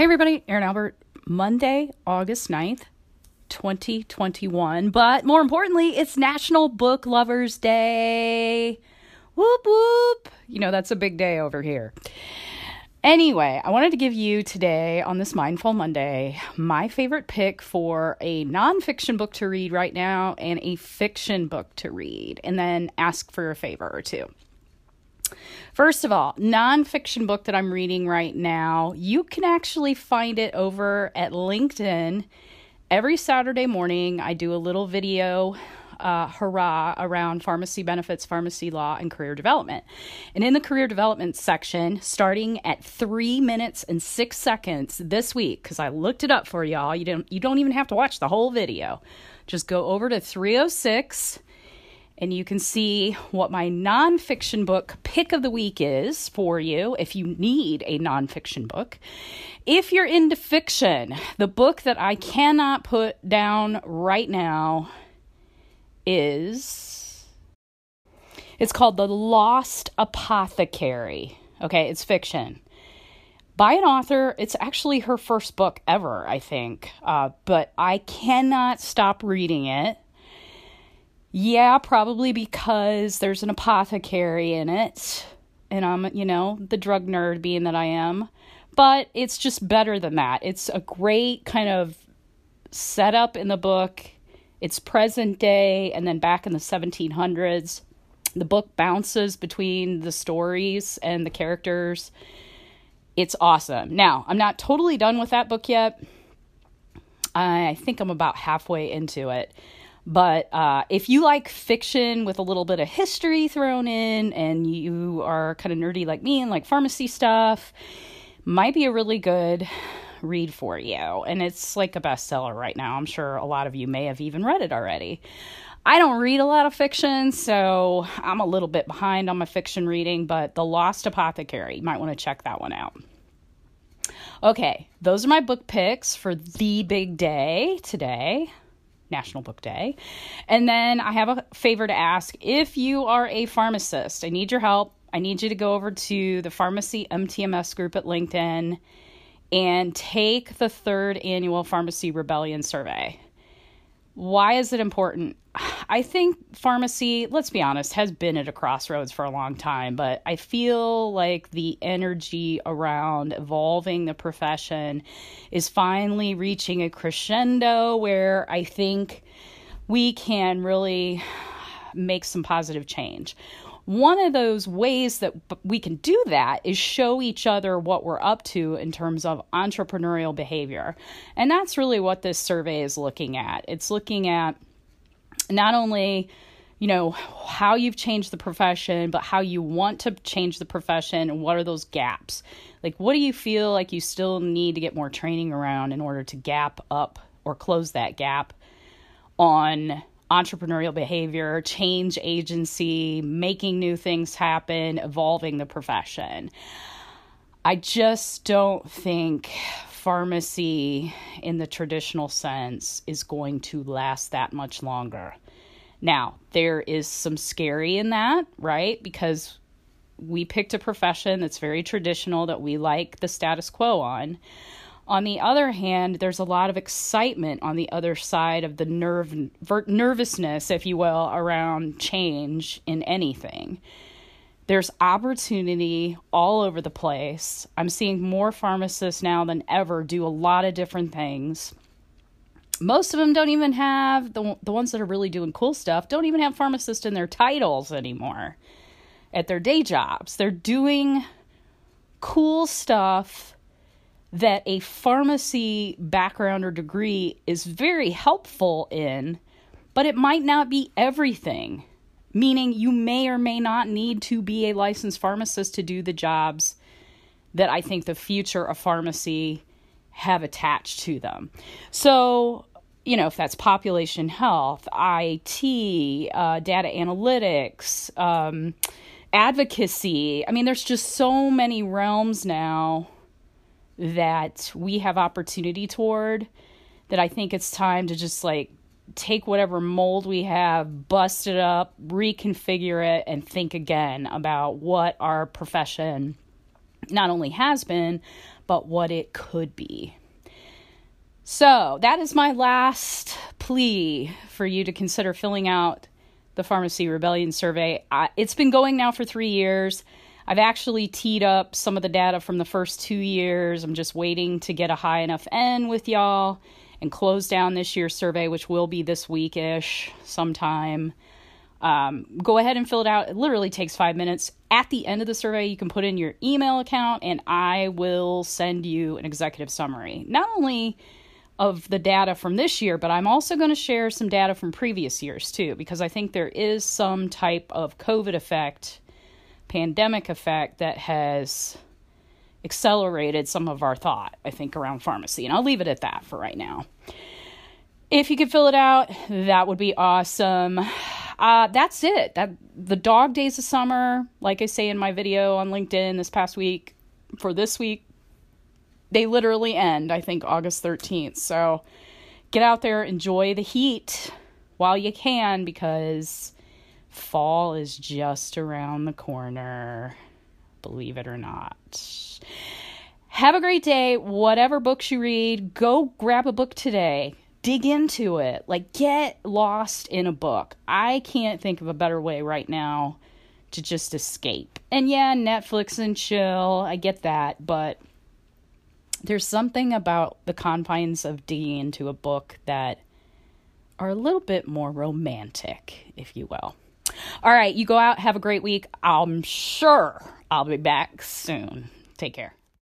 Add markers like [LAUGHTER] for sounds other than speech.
Hey, everybody, Erin Albert, Monday, August 9th, 2021. But more importantly, it's National Book Lovers Day. Whoop, whoop. You know, that's a big day over here. Anyway, I wanted to give you today on this Mindful Monday my favorite pick for a nonfiction book to read right now and a fiction book to read, and then ask for a favor or two. First of all, nonfiction book that I'm reading right now, you can actually find it over at LinkedIn. Every Saturday morning, I do a little video uh, hurrah around pharmacy benefits, pharmacy law, and career development. And in the career development section, starting at three minutes and six seconds this week, because I looked it up for y'all, you don't you don't even have to watch the whole video. Just go over to 306 and you can see what my nonfiction book pick of the week is for you if you need a nonfiction book. If you're into fiction, the book that I cannot put down right now is it's called The Lost Apothecary. Okay, it's fiction by an author. It's actually her first book ever, I think. Uh, but I cannot stop reading it. Yeah, probably because there's an apothecary in it. And I'm, you know, the drug nerd being that I am. But it's just better than that. It's a great kind of setup in the book. It's present day and then back in the 1700s. The book bounces between the stories and the characters. It's awesome. Now, I'm not totally done with that book yet. I think I'm about halfway into it. But uh, if you like fiction with a little bit of history thrown in and you are kind of nerdy like me and like pharmacy stuff, might be a really good read for you. And it's like a bestseller right now. I'm sure a lot of you may have even read it already. I don't read a lot of fiction, so I'm a little bit behind on my fiction reading, but The Lost Apothecary, you might want to check that one out. Okay, those are my book picks for the big day today. National Book Day. And then I have a favor to ask. If you are a pharmacist, I need your help. I need you to go over to the Pharmacy MTMS group at LinkedIn and take the third annual Pharmacy Rebellion survey. Why is it important? [SIGHS] I think pharmacy, let's be honest, has been at a crossroads for a long time, but I feel like the energy around evolving the profession is finally reaching a crescendo where I think we can really [SIGHS] make some positive change. One of those ways that we can do that is show each other what we're up to in terms of entrepreneurial behavior. And that's really what this survey is looking at. It's looking at not only you know how you've changed the profession but how you want to change the profession and what are those gaps like what do you feel like you still need to get more training around in order to gap up or close that gap on entrepreneurial behavior, change agency, making new things happen, evolving the profession. I just don't think pharmacy in the traditional sense is going to last that much longer. Now, there is some scary in that, right? Because we picked a profession that's very traditional that we like the status quo on. On the other hand, there's a lot of excitement on the other side of the nerve nervousness, if you will, around change in anything. There's opportunity all over the place. I'm seeing more pharmacists now than ever do a lot of different things. Most of them don't even have the the ones that are really doing cool stuff don't even have pharmacist in their titles anymore at their day jobs. They're doing cool stuff that a pharmacy background or degree is very helpful in, but it might not be everything. Meaning, you may or may not need to be a licensed pharmacist to do the jobs that I think the future of pharmacy have attached to them. So, you know, if that's population health, IT, uh, data analytics, um, advocacy, I mean, there's just so many realms now that we have opportunity toward that I think it's time to just like take whatever mold we have, bust it up, reconfigure it, and think again about what our profession not only has been, but what it could be. So, that is my last plea for you to consider filling out the Pharmacy Rebellion Survey. I, it's been going now for three years. I've actually teed up some of the data from the first two years. I'm just waiting to get a high enough N with y'all and close down this year's survey, which will be this weekish sometime. Um, go ahead and fill it out. It literally takes five minutes. At the end of the survey, you can put in your email account, and I will send you an executive summary. Not only of the data from this year, but I'm also going to share some data from previous years too, because I think there is some type of COVID effect, pandemic effect that has accelerated some of our thought, I think, around pharmacy. And I'll leave it at that for right now. If you could fill it out, that would be awesome. Uh, that's it. That the dog days of summer, like I say in my video on LinkedIn this past week, for this week, they literally end, I think, August 13th. So get out there, enjoy the heat while you can because fall is just around the corner believe it or not. Have a great day. Whatever books you read, go grab a book today. Dig into it. Like, get lost in a book. I can't think of a better way right now to just escape. And yeah, Netflix and chill. I get that. But there's something about the confines of digging into a book that are a little bit more romantic, if you will. All right, you go out, have a great week. I'm sure I'll be back soon. Take care.